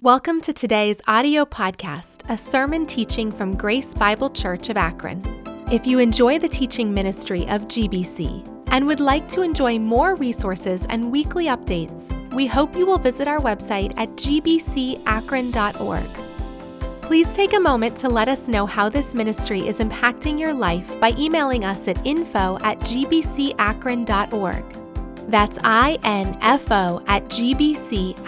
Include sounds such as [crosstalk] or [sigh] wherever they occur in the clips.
Welcome to today's audio podcast, a sermon teaching from Grace Bible Church of Akron. If you enjoy the teaching ministry of GBC and would like to enjoy more resources and weekly updates, we hope you will visit our website at gbcakron.org. Please take a moment to let us know how this ministry is impacting your life by emailing us at info at gbcakron.org. That's I-N-F-O at gbcakron.org.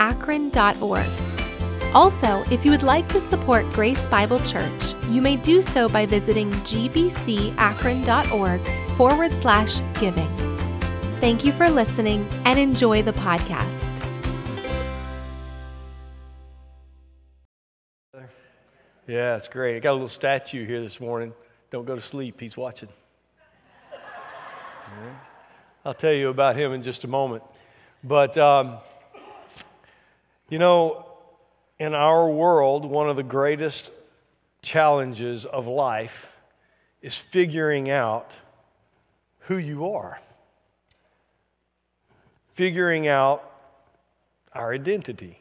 Also, if you would like to support Grace Bible Church, you may do so by visiting gbcakron.org forward slash giving. Thank you for listening and enjoy the podcast. Yeah, it's great. I got a little statue here this morning. Don't go to sleep, he's watching. Yeah. I'll tell you about him in just a moment. But, um, you know, in our world, one of the greatest challenges of life is figuring out who you are, figuring out our identity.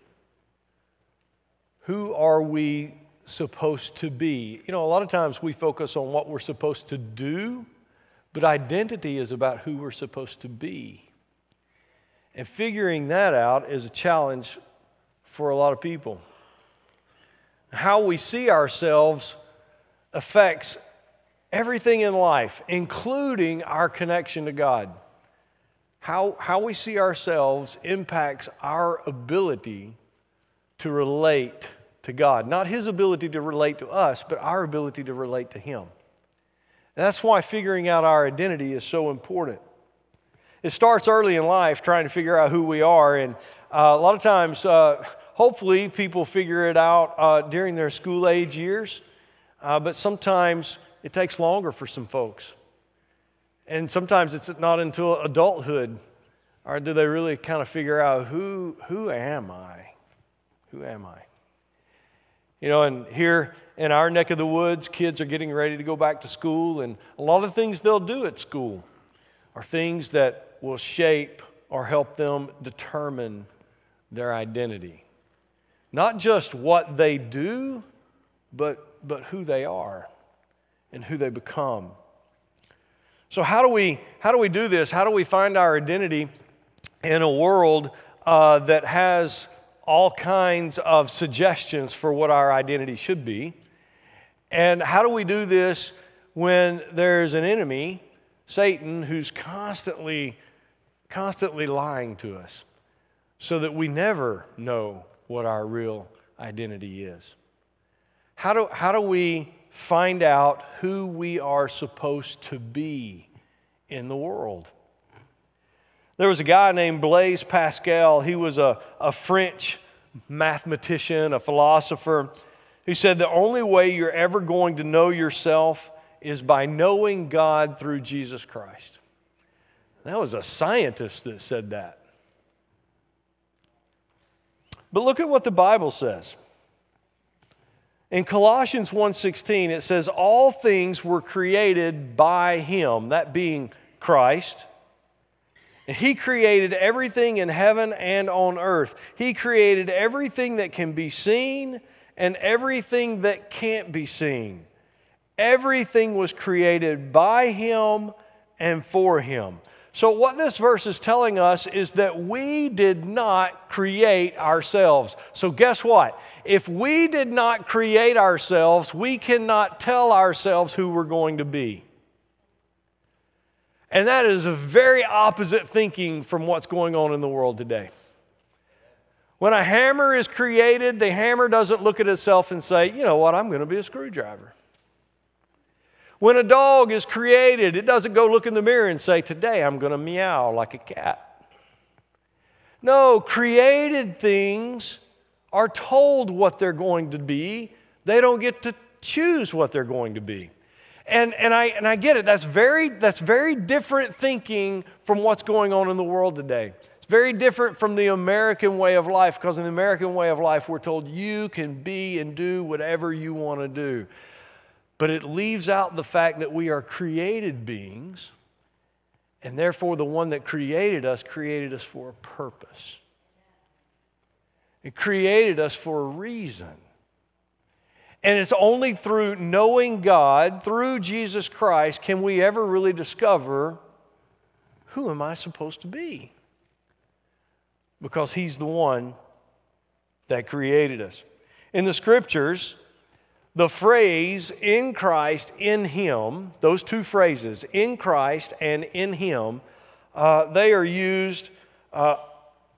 Who are we supposed to be? You know, a lot of times we focus on what we're supposed to do, but identity is about who we're supposed to be. And figuring that out is a challenge for a lot of people. How we see ourselves affects everything in life, including our connection to God. How, how we see ourselves impacts our ability to relate to God. Not His ability to relate to us, but our ability to relate to Him. And that's why figuring out our identity is so important. It starts early in life trying to figure out who we are, and uh, a lot of times, uh, hopefully, people figure it out uh, during their school age years, uh, but sometimes it takes longer for some folks. And sometimes it's not until adulthood, or do they really kind of figure out who, who am I? Who am I? You know, and here in our neck of the woods, kids are getting ready to go back to school, and a lot of things they'll do at school are things that will shape or help them determine their identity. Not just what they do, but, but who they are and who they become. So, how do we, how do, we do this? How do we find our identity in a world uh, that has all kinds of suggestions for what our identity should be? And how do we do this when there's an enemy, Satan, who's constantly, constantly lying to us so that we never know what our real identity is. How do, how do we find out who we are supposed to be in the world? There was a guy named Blaise Pascal. He was a, a French mathematician, a philosopher, who said the only way you're ever going to know yourself is by knowing God through Jesus Christ. That was a scientist that said that. But look at what the Bible says. In Colossians 1:16 it says all things were created by him, that being Christ. And he created everything in heaven and on earth. He created everything that can be seen and everything that can't be seen. Everything was created by him and for him. So, what this verse is telling us is that we did not create ourselves. So, guess what? If we did not create ourselves, we cannot tell ourselves who we're going to be. And that is a very opposite thinking from what's going on in the world today. When a hammer is created, the hammer doesn't look at itself and say, you know what, I'm going to be a screwdriver. When a dog is created, it doesn't go look in the mirror and say, Today I'm going to meow like a cat. No, created things are told what they're going to be, they don't get to choose what they're going to be. And, and, I, and I get it. That's very, that's very different thinking from what's going on in the world today. It's very different from the American way of life because in the American way of life, we're told you can be and do whatever you want to do but it leaves out the fact that we are created beings, and therefore the one that created us created us for a purpose. It created us for a reason. And it's only through knowing God, through Jesus Christ, can we ever really discover who am I supposed to be? Because He's the one that created us. In the scriptures, the phrase in Christ, in Him, those two phrases, in Christ and in Him, uh, they are used uh,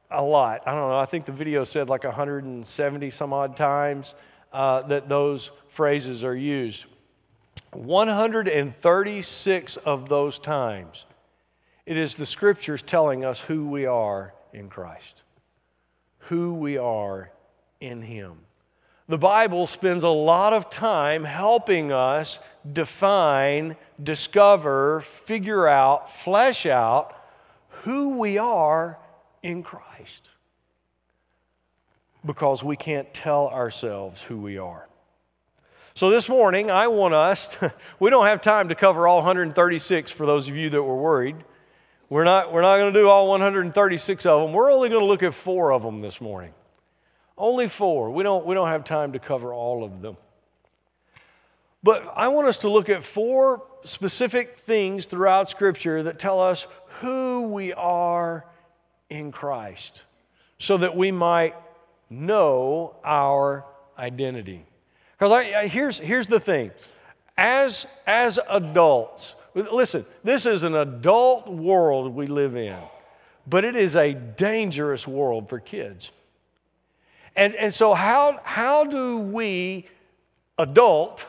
a lot. I don't know, I think the video said like 170 some odd times uh, that those phrases are used. 136 of those times, it is the scriptures telling us who we are in Christ, who we are in Him. The Bible spends a lot of time helping us define, discover, figure out, flesh out who we are in Christ because we can't tell ourselves who we are. So this morning, I want us, to, [laughs] we don't have time to cover all 136 for those of you that were worried. We're not, we're not going to do all 136 of them. We're only going to look at four of them this morning. Only four. We don't, we don't have time to cover all of them. But I want us to look at four specific things throughout Scripture that tell us who we are in Christ so that we might know our identity. Because here's, here's the thing as, as adults, listen, this is an adult world we live in, but it is a dangerous world for kids. And, and so, how, how do we adult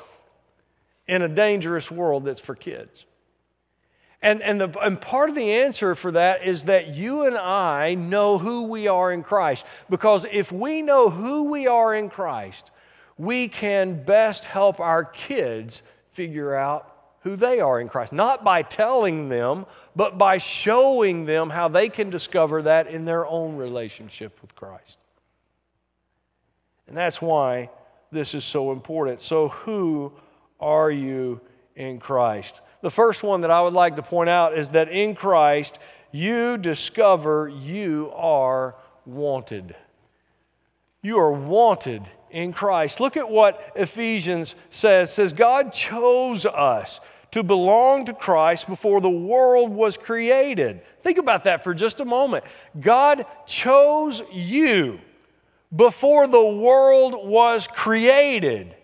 in a dangerous world that's for kids? And, and, the, and part of the answer for that is that you and I know who we are in Christ. Because if we know who we are in Christ, we can best help our kids figure out who they are in Christ. Not by telling them, but by showing them how they can discover that in their own relationship with Christ. And that's why this is so important. So, who are you in Christ? The first one that I would like to point out is that in Christ, you discover you are wanted. You are wanted in Christ. Look at what Ephesians says. It says God chose us to belong to Christ before the world was created. Think about that for just a moment. God chose you before the world was created.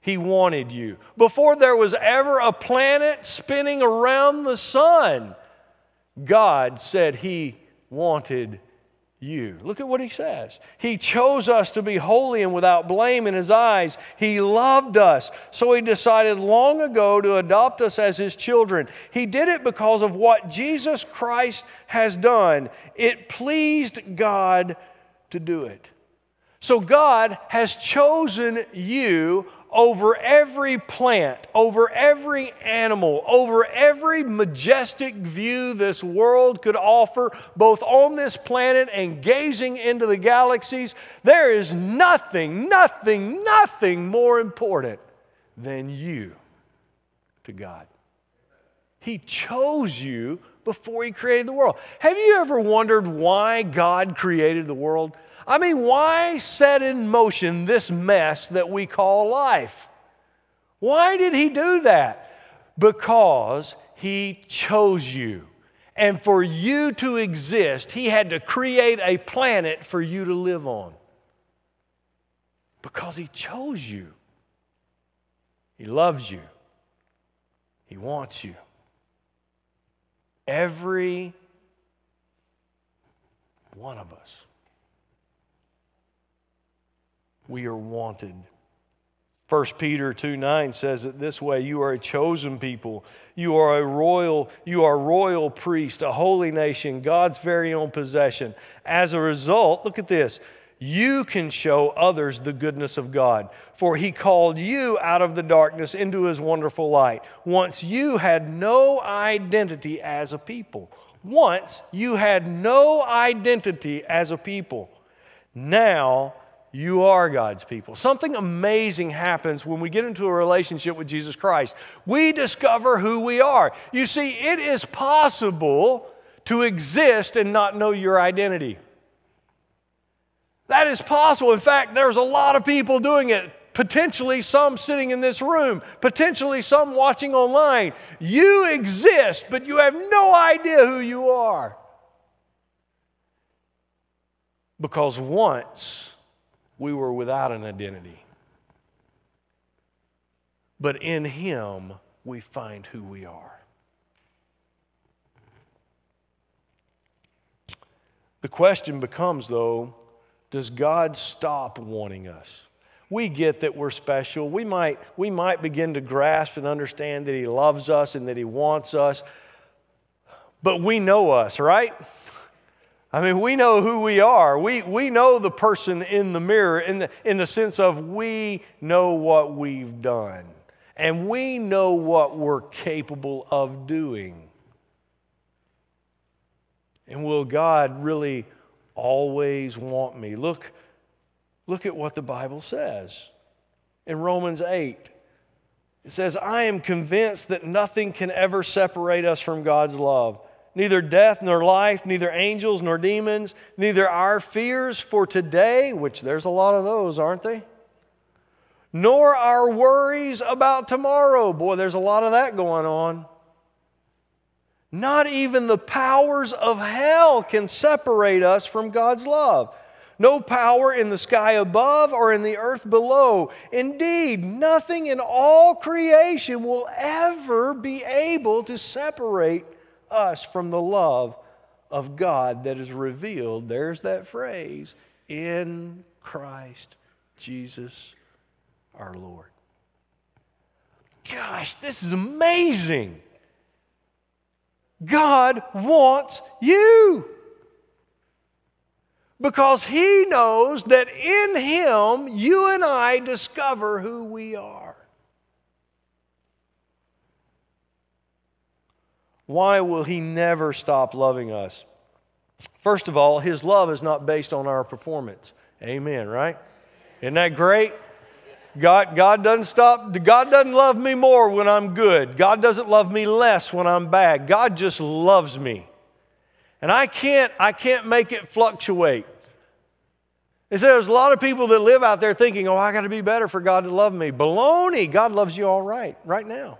He wanted you. Before there was ever a planet spinning around the sun, God said He wanted you. Look at what He says. He chose us to be holy and without blame in His eyes. He loved us. So He decided long ago to adopt us as His children. He did it because of what Jesus Christ has done. It pleased God to do it. So God has chosen you over every plant, over every animal, over every majestic view this world could offer, both on this planet and gazing into the galaxies, there is nothing, nothing, nothing more important than you to God. He chose you before He created the world. Have you ever wondered why God created the world? I mean, why set in motion this mess that we call life? Why did he do that? Because he chose you. And for you to exist, he had to create a planet for you to live on. Because he chose you. He loves you. He wants you. Every one of us. We are wanted. 1 Peter 2 9 says it this way You are a chosen people. You are a royal, you are royal priest, a holy nation, God's very own possession. As a result, look at this. You can show others the goodness of God, for He called you out of the darkness into His wonderful light. Once you had no identity as a people. Once you had no identity as a people. Now you are God's people. Something amazing happens when we get into a relationship with Jesus Christ. We discover who we are. You see, it is possible to exist and not know your identity. That is possible. In fact, there's a lot of people doing it. Potentially some sitting in this room, potentially some watching online. You exist, but you have no idea who you are. Because once we were without an identity. But in Him, we find who we are. The question becomes, though, does God stop wanting us? We get that we're special. We might, we might begin to grasp and understand that He loves us and that He wants us, but we know us, right? I mean, we know who we are. We, we know the person in the mirror in the, in the sense of we know what we've done and we know what we're capable of doing. And will God really always want me? Look, look at what the Bible says in Romans 8. It says, I am convinced that nothing can ever separate us from God's love. Neither death nor life, neither angels nor demons, neither our fears for today, which there's a lot of those, aren't they? Nor our worries about tomorrow. Boy, there's a lot of that going on. Not even the powers of hell can separate us from God's love. No power in the sky above or in the earth below. Indeed, nothing in all creation will ever be able to separate us from the love of God that is revealed. There's that phrase in Christ Jesus our Lord. Gosh, this is amazing. God wants you. Because He knows that in Him, you and I discover who we are. Why will He never stop loving us? First of all, His love is not based on our performance. Amen, right? Isn't that great? God, God doesn't stop. God doesn't love me more when I'm good. God doesn't love me less when I'm bad. God just loves me. And I can't, I can't make it fluctuate. Say there's a lot of people that live out there thinking, oh, I got to be better for God to love me. Baloney. God loves you all right, right now.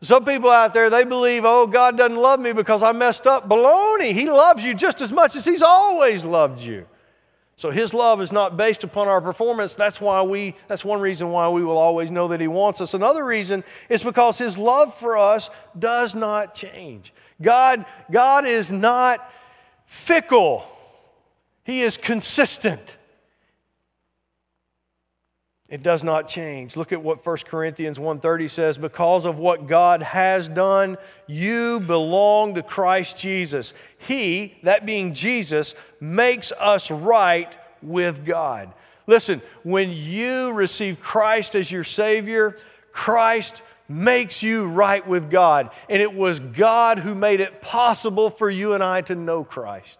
Some people out there, they believe, oh, God doesn't love me because I messed up. Baloney. He loves you just as much as He's always loved you. So his love is not based upon our performance. That's why we that's one reason why we will always know that he wants us. Another reason is because his love for us does not change. God God is not fickle. He is consistent. It does not change. Look at what 1 Corinthians 1:30 says, because of what God has done, you belong to Christ Jesus. He, that being Jesus, makes us right with God. Listen, when you receive Christ as your savior, Christ makes you right with God. And it was God who made it possible for you and I to know Christ.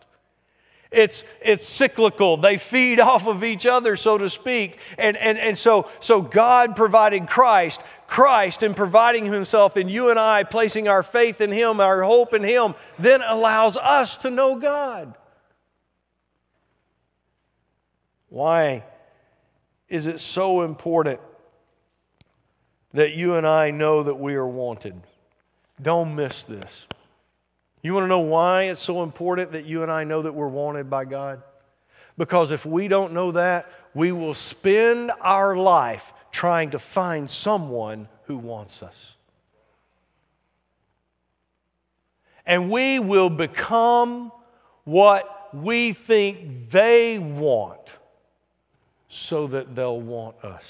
It's, it's cyclical. They feed [laughs] off of each other, so to speak. And, and, and so, so God providing Christ, Christ in providing Himself in you and I, placing our faith in Him, our hope in Him, then allows us to know God. Why is it so important that you and I know that we are wanted? Don't miss this. You want to know why it's so important that you and I know that we're wanted by God? Because if we don't know that, we will spend our life trying to find someone who wants us. And we will become what we think they want so that they'll want us.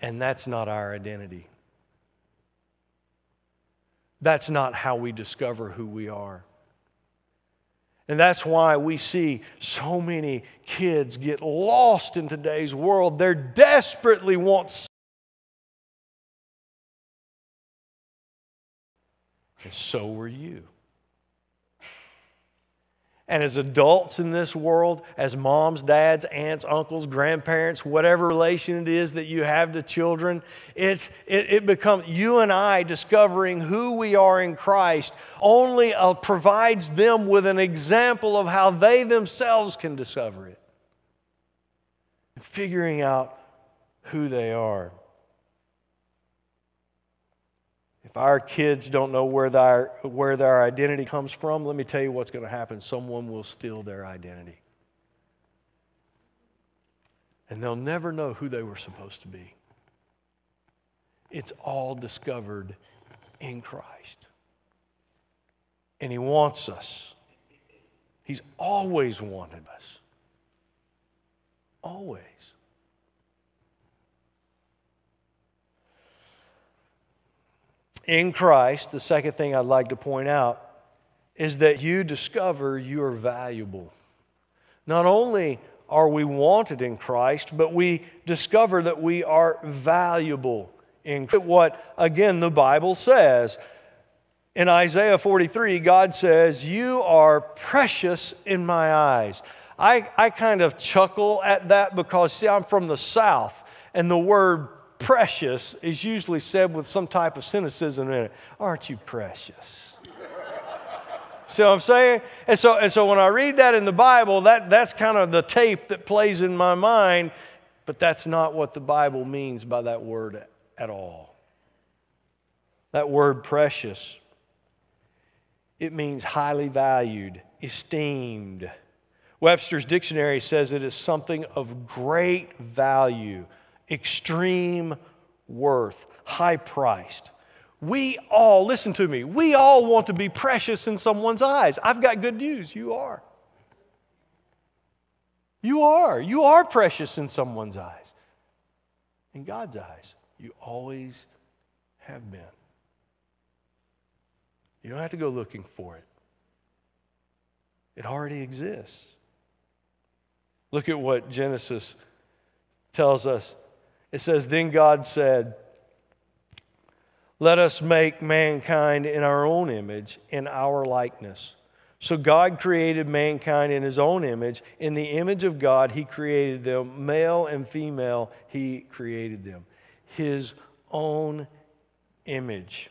And that's not our identity. That's not how we discover who we are. And that's why we see so many kids get lost in today's world. They desperately want and so were you. And as adults in this world, as moms, dads, aunts, uncles, grandparents, whatever relation it is that you have to children, it's, it, it becomes you and I discovering who we are in Christ only uh, provides them with an example of how they themselves can discover it. Figuring out who they are. If our kids don't know where their, where their identity comes from, let me tell you what's going to happen. Someone will steal their identity. And they'll never know who they were supposed to be. It's all discovered in Christ. And He wants us. He's always wanted us. Always. In Christ, the second thing I'd like to point out is that you discover you are valuable. Not only are we wanted in Christ, but we discover that we are valuable in what, again, the Bible says. In Isaiah 43, God says, You are precious in my eyes. I, I kind of chuckle at that because, see, I'm from the South, and the word precious is usually said with some type of cynicism in it. Aren't you precious? See what I'm saying? And so, and so when I read that in the Bible, that, that's kind of the tape that plays in my mind, but that's not what the Bible means by that word at all. That word precious, it means highly valued, esteemed. Webster's dictionary says it is something of great value extreme worth, high priced. We all, listen to me, we all want to be precious in someone's eyes. I've got good news. You are. You are. You are precious in someone's eyes. In God's eyes, you always have been. You don't have to go looking for it, it already exists. Look at what Genesis tells us it says, Then God said, Let us make mankind in our own image, in our likeness. So God created mankind in his own image. In the image of God, he created them. Male and female, he created them. His own image.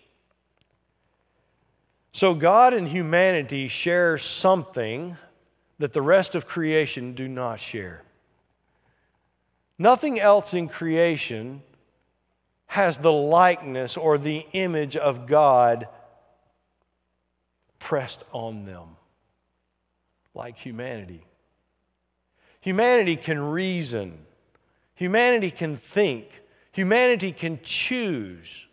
So God and humanity share something that the rest of creation do not share. Nothing else in creation has the likeness or the image of God pressed on them like humanity. Humanity can reason, humanity can think, humanity can choose.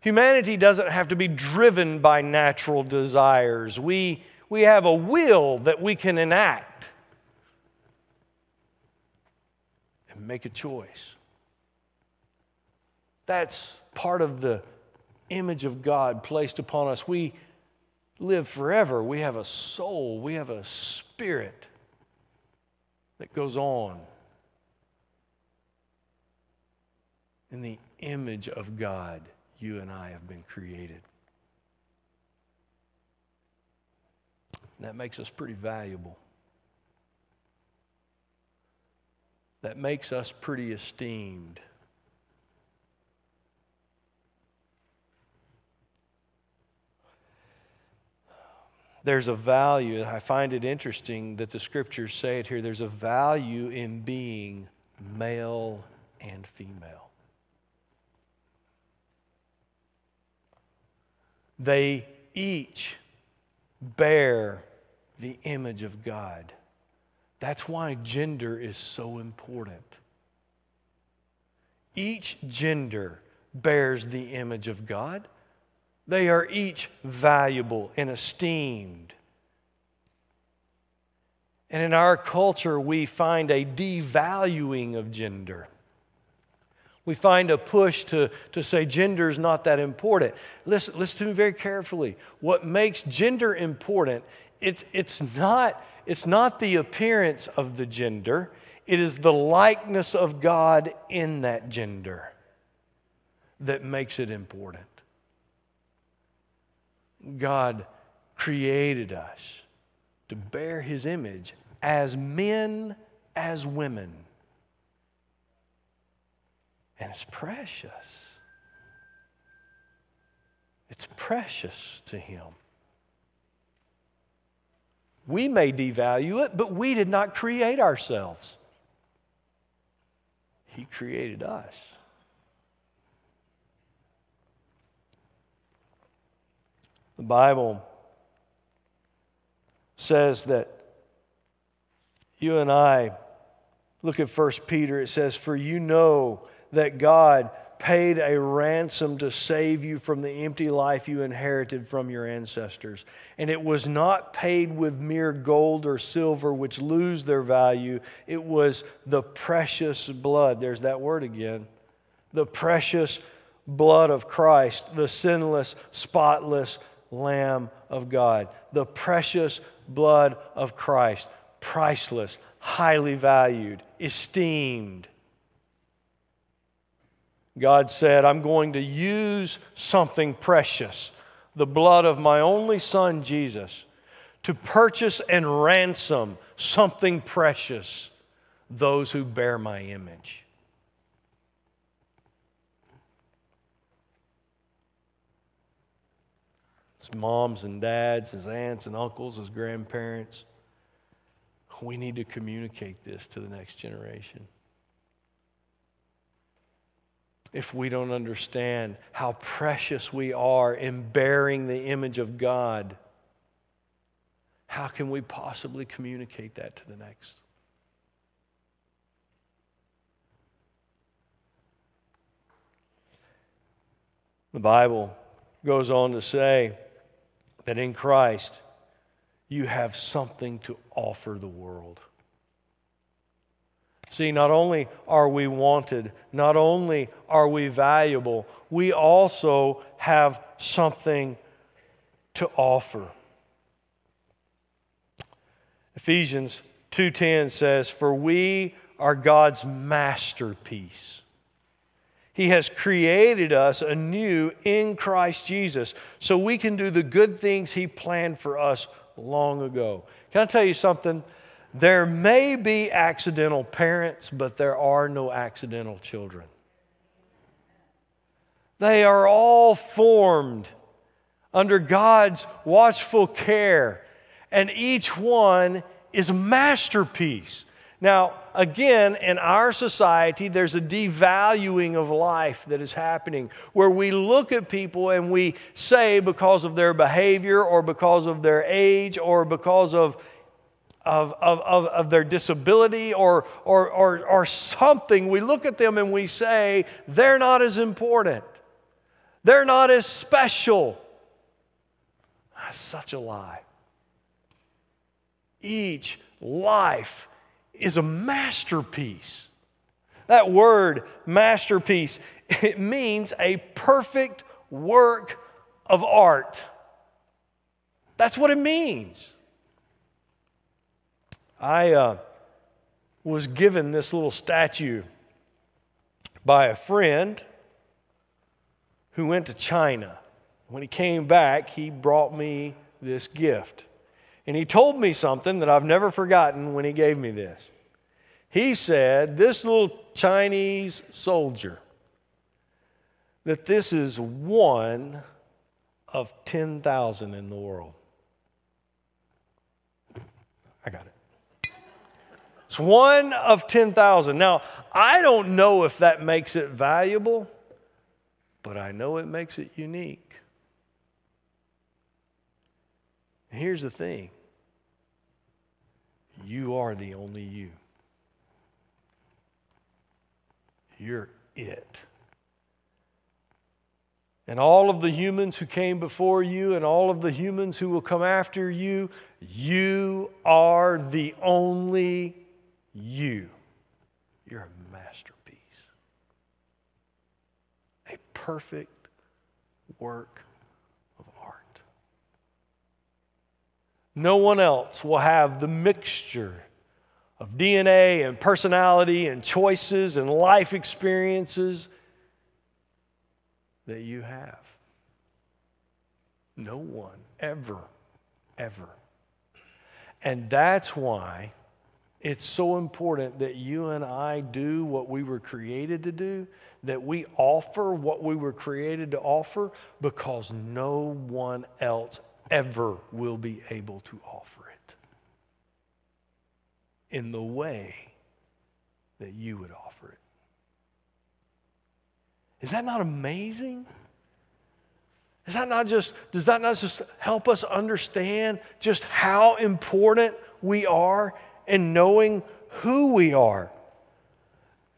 Humanity doesn't have to be driven by natural desires. We, we have a will that we can enact. And make a choice. That's part of the image of God placed upon us. We live forever. We have a soul, we have a spirit that goes on. In the image of God, you and I have been created. that makes us pretty valuable. That makes us pretty esteemed. There's a value, I find it interesting that the scriptures say it here. There's a value in being male and female. They each bear the image of God. That's why gender is so important. Each gender bears the image of God. They are each valuable and esteemed. And in our culture, we find a devaluing of gender. We find a push to, to say gender is not that important. Listen, listen to me very carefully. What makes gender important, it's, it's not it's not the appearance of the gender, it is the likeness of God in that gender that makes it important. God created us to bear his image as men, as women. And it's precious. It's precious to him. We may devalue it, but we did not create ourselves. He created us. The Bible says that you and I look at 1 Peter, it says, For you know that God paid a ransom to save you from the empty life you inherited from your ancestors. And it was not paid with mere gold or silver, which lose their value. It was the precious blood. There's that word again. The precious blood of Christ, the sinless, spotless Lamb of God. The precious blood of Christ. Priceless, highly valued, esteemed. God said, I'm going to use something precious, the blood of my only son, Jesus, to purchase and ransom something precious, those who bear my image. His moms and dads, his aunts and uncles, his grandparents. We need to communicate this to the next generation if we don't understand how precious we are in bearing the image of God, how can we possibly communicate that to the next? The Bible goes on to say that in Christ you have something to offer the world. See, not only are we wanted, not only are we valuable, we also have something to offer. Ephesians 2:10 says, "For we are God's masterpiece." He has created us anew in Christ Jesus so we can do the good things He planned for us long ago. Can I tell you something? There may be accidental parents, but there are no accidental children. They are all formed under God's watchful care, and each one is a masterpiece. Now, again, in our society, there's a devaluing of life that is happening where we look at people and we say, because of their behavior or because of their age or because of of, of, of, of, their disability or, or, or, or something, we look at them and we say, they're not as important. They're not as special. That's such a lie. Each life is a masterpiece. That word, masterpiece, it means a perfect work of art. That's what it means. I uh, was given this little statue by a friend who went to China. When he came back, he brought me this gift. And he told me something that I've never forgotten when he gave me this. He said, This little Chinese soldier, that this is one of 10,000 in the world. I got it. It's one of 10,000. Now, I don't know if that makes it valuable, but I know it makes it unique. And here's the thing you are the only you. You're it. And all of the humans who came before you and all of the humans who will come after you, you are the only you. You're a masterpiece, a perfect work of art. No one else will have the mixture of DNA and personality and choices and life experiences that you have. No one ever, ever And that's why it's so important that you and I do what we were created to do, that we offer what we were created to offer, because no one else ever will be able to offer it in the way that you would offer it. Is that not amazing? Is that not just, does that not just help us understand just how important we are in knowing who we are?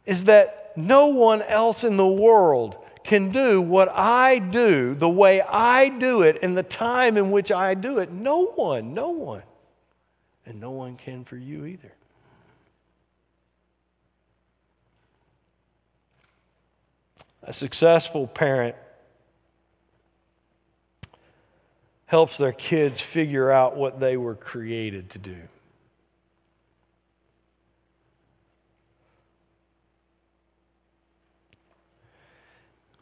Is that no one else in the world can do what I do the way I do it in the time in which I do it. No one, no one. And no one can for you either. A successful parent helps their kids figure out what they were created to do.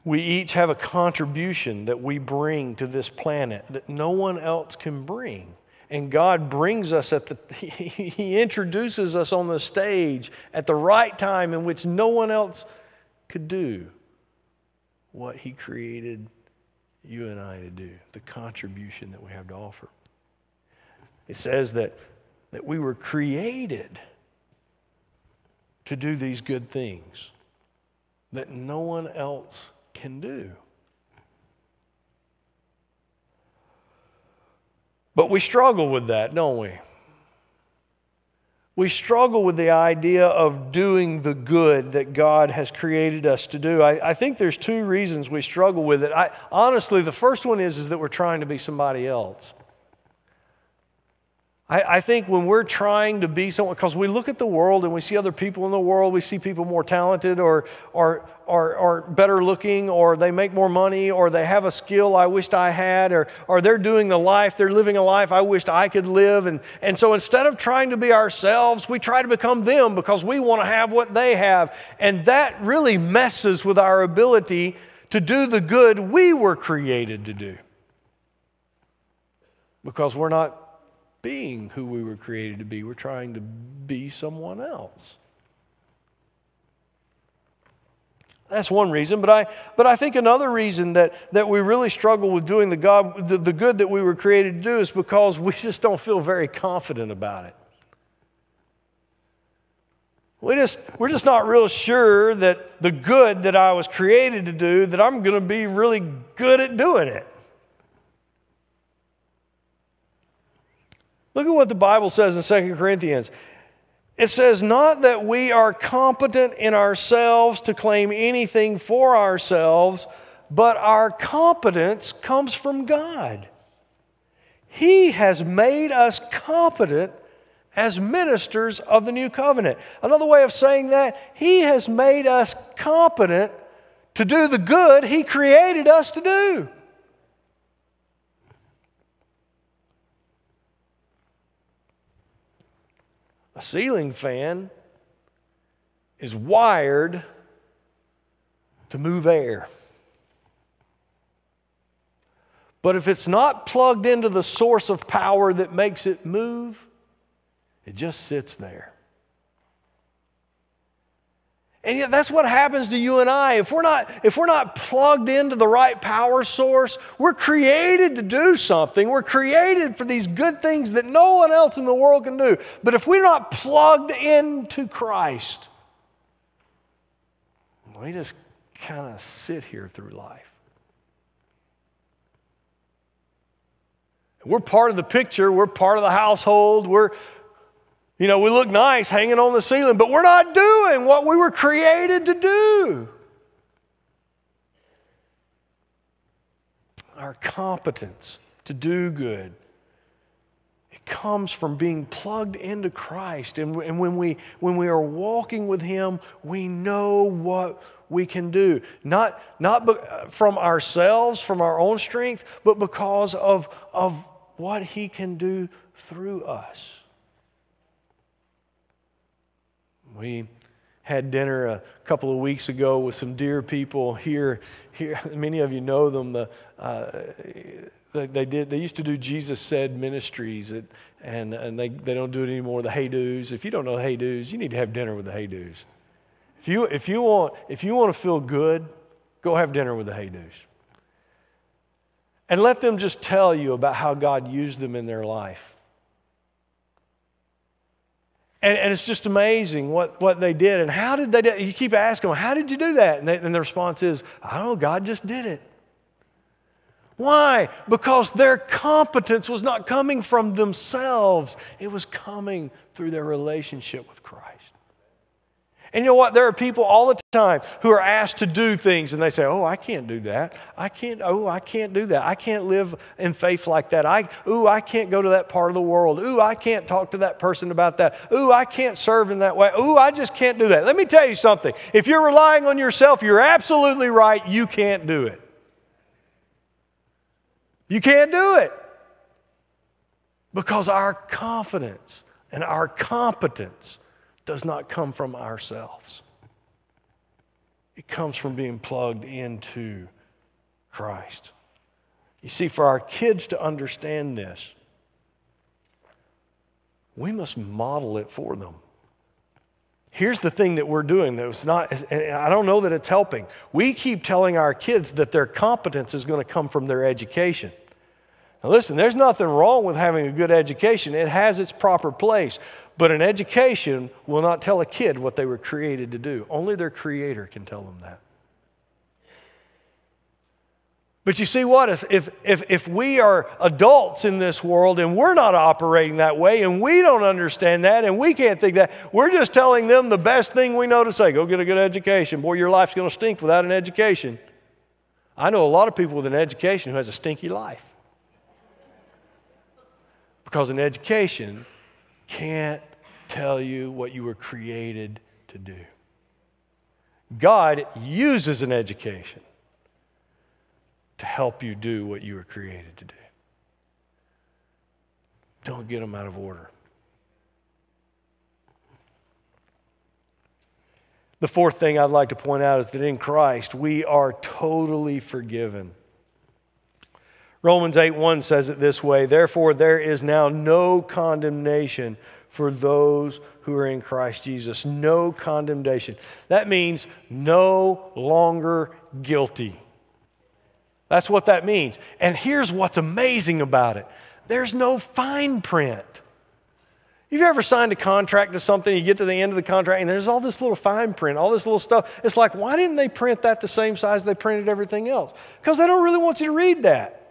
We each have a contribution that we bring to this planet that no one else can bring. And God brings us at the, [laughs] He introduces us on the stage at the right time in which no one else could do what He created you and I to do, the contribution that we have to offer. It says that, that we were created to do these good things that no one else can do. But we struggle with that, don't we? We struggle with the idea of doing the good that God has created us to do. I, I think there's two reasons we struggle with it. I, honestly, the first one is, is that we're trying to be somebody else. I, I think when we're trying to be someone, because we look at the world and we see other people in the world, we see people more talented or, or, or, or better looking, or they make more money, or they have a skill I wished I had, or, or they're doing the life, they're living a life I wished I could live. And, and so instead of trying to be ourselves, we try to become them because we want to have what they have. And that really messes with our ability to do the good we were created to do. Because we're not being who we were created to be. We're trying to be someone else. That's one reason, but I, but I think another reason that, that we really struggle with doing the, God, the, the good that we were created to do is because we just don't feel very confident about it. We just, we're just not real sure that the good that I was created to do, that I'm going to be really good at doing it. Look at what the Bible says in 2 Corinthians. It says, not that we are competent in ourselves to claim anything for ourselves, but our competence comes from God. He has made us competent as ministers of the new covenant. Another way of saying that, He has made us competent to do the good He created us to do. A ceiling fan is wired to move air. But if it's not plugged into the source of power that makes it move, it just sits there. And yet that's what happens to you and I. If we're not, if we're not plugged into the right power source, we're created to do something. We're created for these good things that no one else in the world can do. But if we're not plugged into Christ, we just kind of sit here through life. We're part of the picture, we're part of the household, we're, you know, we look nice hanging on the ceiling, but we're not doing what we were created to do. Our competence to do good. It comes from being plugged into Christ. And, and when, we, when we are walking with Him, we know what we can do. Not, not from ourselves, from our own strength, but because of, of what He can do through us. We had dinner a couple of weeks ago with some dear people here. Here, [laughs] many of you know them. The, uh, they, did. They used to do Jesus said ministries, at, and and they, they don't do it anymore. The Hey Dudes. If you don't know Hey Dudes, you need to have dinner with the Hey Dudes. If you if you want if you want to feel good, go have dinner with the Hey Dudes. And let them just tell you about how God used them in their life. And, and it's just amazing what, what they did. And how did they do You keep asking them, how did you do that? And, they, and the response is, I don't know, God just did it. Why? Because their competence was not coming from themselves, it was coming through their relationship with Christ. And you know what? There are people all the time who are asked to do things and they say, Oh, I can't do that. I can't, oh, I can't do that. I can't live in faith like that. I, ooh, I can't go to that part of the world. Ooh, I can't talk to that person about that. Ooh, I can't serve in that way. Ooh, I just can't do that. Let me tell you something. If you're relying on yourself, you're absolutely right. You can't do it. You can't do it. Because our confidence and our competence does not come from ourselves. It comes from being plugged into Christ. You see, for our kids to understand this, we must model it for them. Here's the thing that we're doing that was not, I don't know that it's helping. We keep telling our kids that their competence is going to come from their education. Now, listen, there's nothing wrong with having a good education, it has its proper place. But an education will not tell a kid what they were created to do. Only their creator can tell them that. But you see what? If, if, if, if we are adults in this world and we're not operating that way and we don't understand that and we can't think that, we're just telling them the best thing we know to say go get a good education. Boy, your life's going to stink without an education. I know a lot of people with an education who has a stinky life. Because an education can't tell you what you were created to do. God uses an education to help you do what you were created to do. Don't get them out of order. The fourth thing I'd like to point out is that in Christ we are totally forgiven. Romans 8 1 says it this way Therefore, there is now no condemnation for those who are in Christ Jesus. No condemnation. That means no longer guilty. That's what that means. And here's what's amazing about it there's no fine print. You've ever signed a contract to something, you get to the end of the contract, and there's all this little fine print, all this little stuff. It's like, why didn't they print that the same size they printed everything else? Because they don't really want you to read that.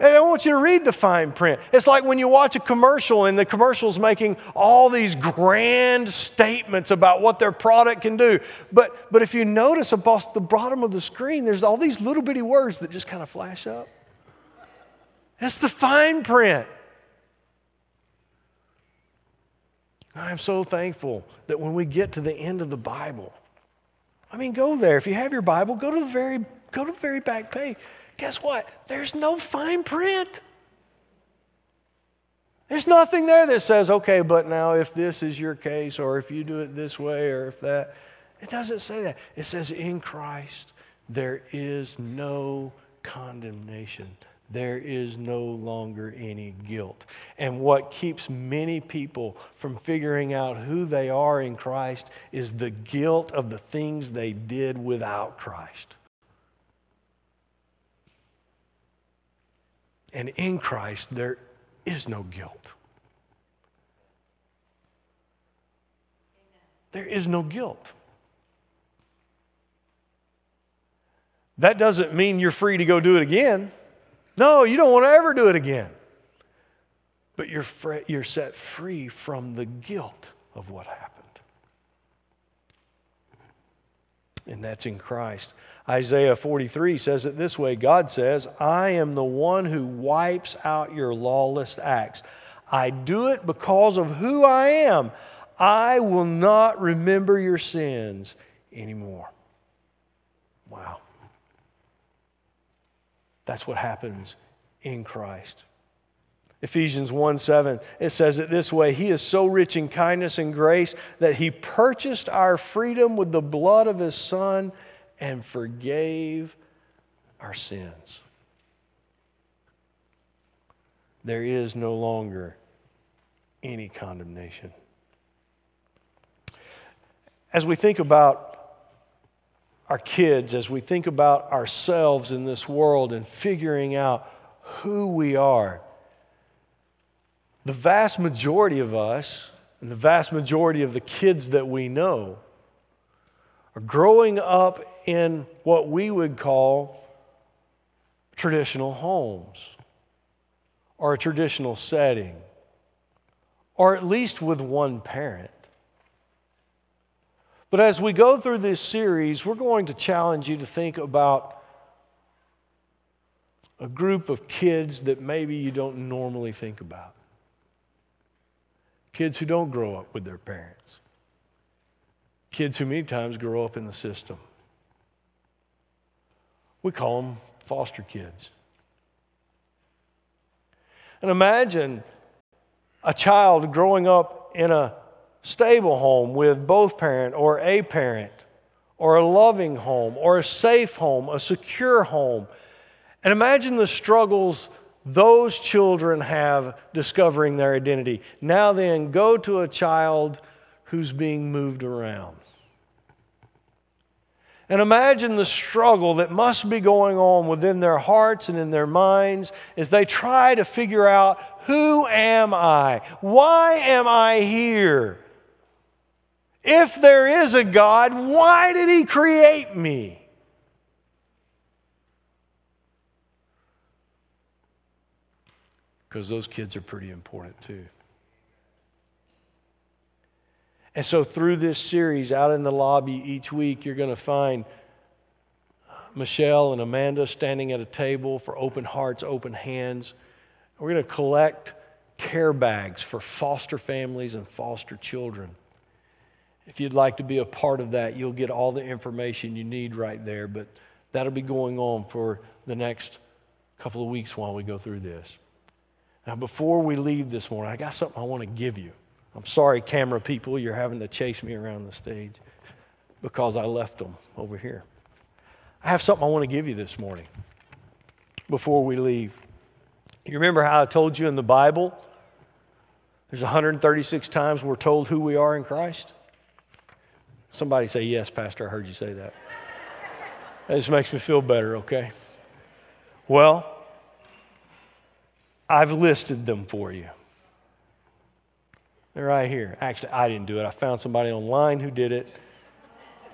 I want you to read the fine print. It's like when you watch a commercial and the commercial's making all these grand statements about what their product can do. But, but if you notice across the bottom of the screen, there's all these little bitty words that just kind of flash up. That's the fine print. I am so thankful that when we get to the end of the Bible, I mean, go there. If you have your Bible, go to the very, go to the very back page. Guess what? There's no fine print. There's nothing there that says, okay, but now if this is your case, or if you do it this way, or if that. It doesn't say that. It says, in Christ, there is no condemnation. There is no longer any guilt. And what keeps many people from figuring out who they are in Christ is the guilt of the things they did without Christ. And in Christ, there is no guilt. There is no guilt. That doesn't mean you're free to go do it again. No, you don't want to ever do it again. But you're, fr- you're set free from the guilt of what happened. And that's in Christ. Isaiah 43 says it this way God says, I am the one who wipes out your lawless acts. I do it because of who I am. I will not remember your sins anymore. Wow. That's what happens in Christ. Ephesians 1 7, it says it this way He is so rich in kindness and grace that He purchased our freedom with the blood of His Son and forgave our sins. There is no longer any condemnation. As we think about our kids, as we think about ourselves in this world and figuring out who we are, the vast majority of us, and the vast majority of the kids that we know, growing up in what we would call traditional homes or a traditional setting, or at least with one parent. But as we go through this series, we're going to challenge you to think about a group of kids that maybe you don't normally think about. Kids who don't grow up with their parents. Kids who many times grow up in the system. We call them foster kids. And imagine a child growing up in a stable home with both parent or a parent or a loving home or a safe home, a secure home. And imagine the struggles those children have discovering their identity. Now, then, go to a child who's being moved around. And imagine the struggle that must be going on within their hearts and in their minds as they try to figure out who am I? Why am I here? If there is a God, why did He create me? Because those kids are pretty important too. And so, through this series, out in the lobby each week, you're going to find Michelle and Amanda standing at a table for open hearts, open hands. We're going to collect care bags for foster families and foster children. If you'd like to be a part of that, you'll get all the information you need right there. But that'll be going on for the next couple of weeks while we go through this. Now, before we leave this morning, I got something I want to give you. I'm sorry, camera people, you're having to chase me around the stage because I left them over here. I have something I want to give you this morning before we leave. You remember how I told you in the Bible there's 136 times we're told who we are in Christ? Somebody say, Yes, Pastor, I heard you say that. That just makes me feel better, okay? Well, I've listed them for you. They're right here. Actually, I didn't do it. I found somebody online who did it,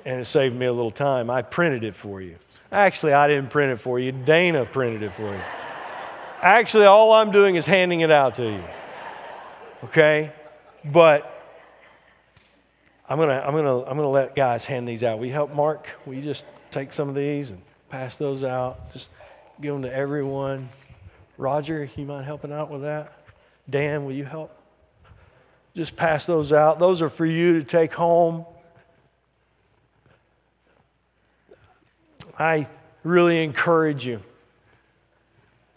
and it saved me a little time. I printed it for you. Actually, I didn't print it for you. Dana printed it for you. Actually, all I'm doing is handing it out to you. Okay? But I'm going to I'm to I'm to let guys hand these out. You help Mark? You just take some of these and pass those out? Just give them to everyone. Roger, you mind helping out with that? Dan, will you help? Just pass those out. Those are for you to take home. I really encourage you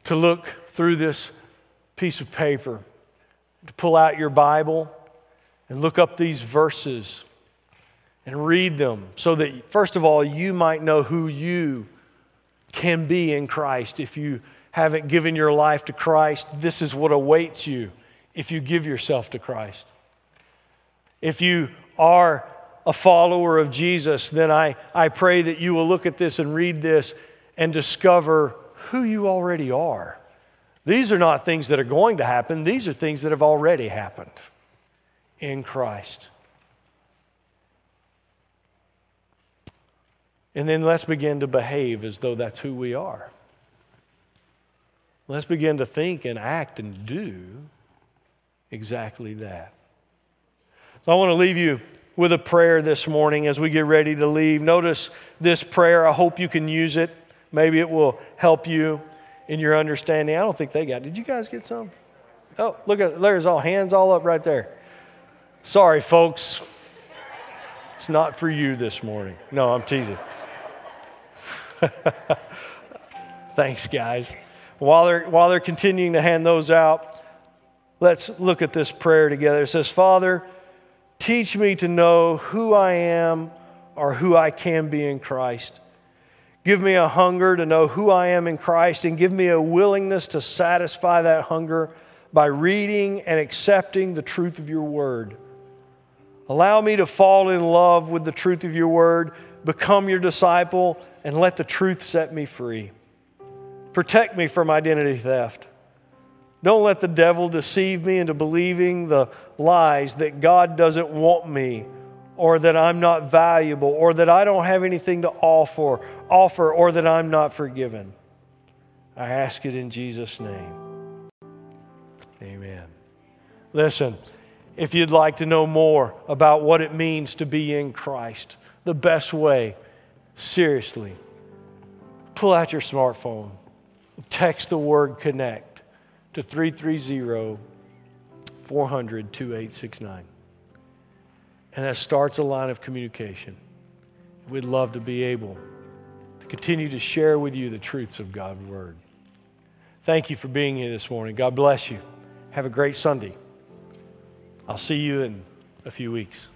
to look through this piece of paper, to pull out your Bible and look up these verses and read them so that, first of all, you might know who you can be in Christ. If you haven't given your life to Christ, this is what awaits you if you give yourself to Christ. If you are a follower of Jesus, then I, I pray that you will look at this and read this and discover who you already are. These are not things that are going to happen, these are things that have already happened in Christ. And then let's begin to behave as though that's who we are. Let's begin to think and act and do exactly that. So I want to leave you with a prayer this morning as we get ready to leave. Notice this prayer. I hope you can use it. Maybe it will help you in your understanding. I don't think they got. Did you guys get some? Oh, look at there's all hands all up right there. Sorry, folks. It's not for you this morning. No, I'm teasing. [laughs] Thanks, guys. While they're, while they're continuing to hand those out, let's look at this prayer together. It says, Father, Teach me to know who I am or who I can be in Christ. Give me a hunger to know who I am in Christ and give me a willingness to satisfy that hunger by reading and accepting the truth of your word. Allow me to fall in love with the truth of your word, become your disciple, and let the truth set me free. Protect me from identity theft. Don't let the devil deceive me into believing the lies that God doesn't want me or that I'm not valuable or that I don't have anything to offer, offer or that I'm not forgiven. I ask it in Jesus' name. Amen. Listen, if you'd like to know more about what it means to be in Christ, the best way, seriously, pull out your smartphone, text the word connect to 330 400 2869. And that starts a line of communication. We'd love to be able to continue to share with you the truths of God's Word. Thank you for being here this morning. God bless you. Have a great Sunday. I'll see you in a few weeks.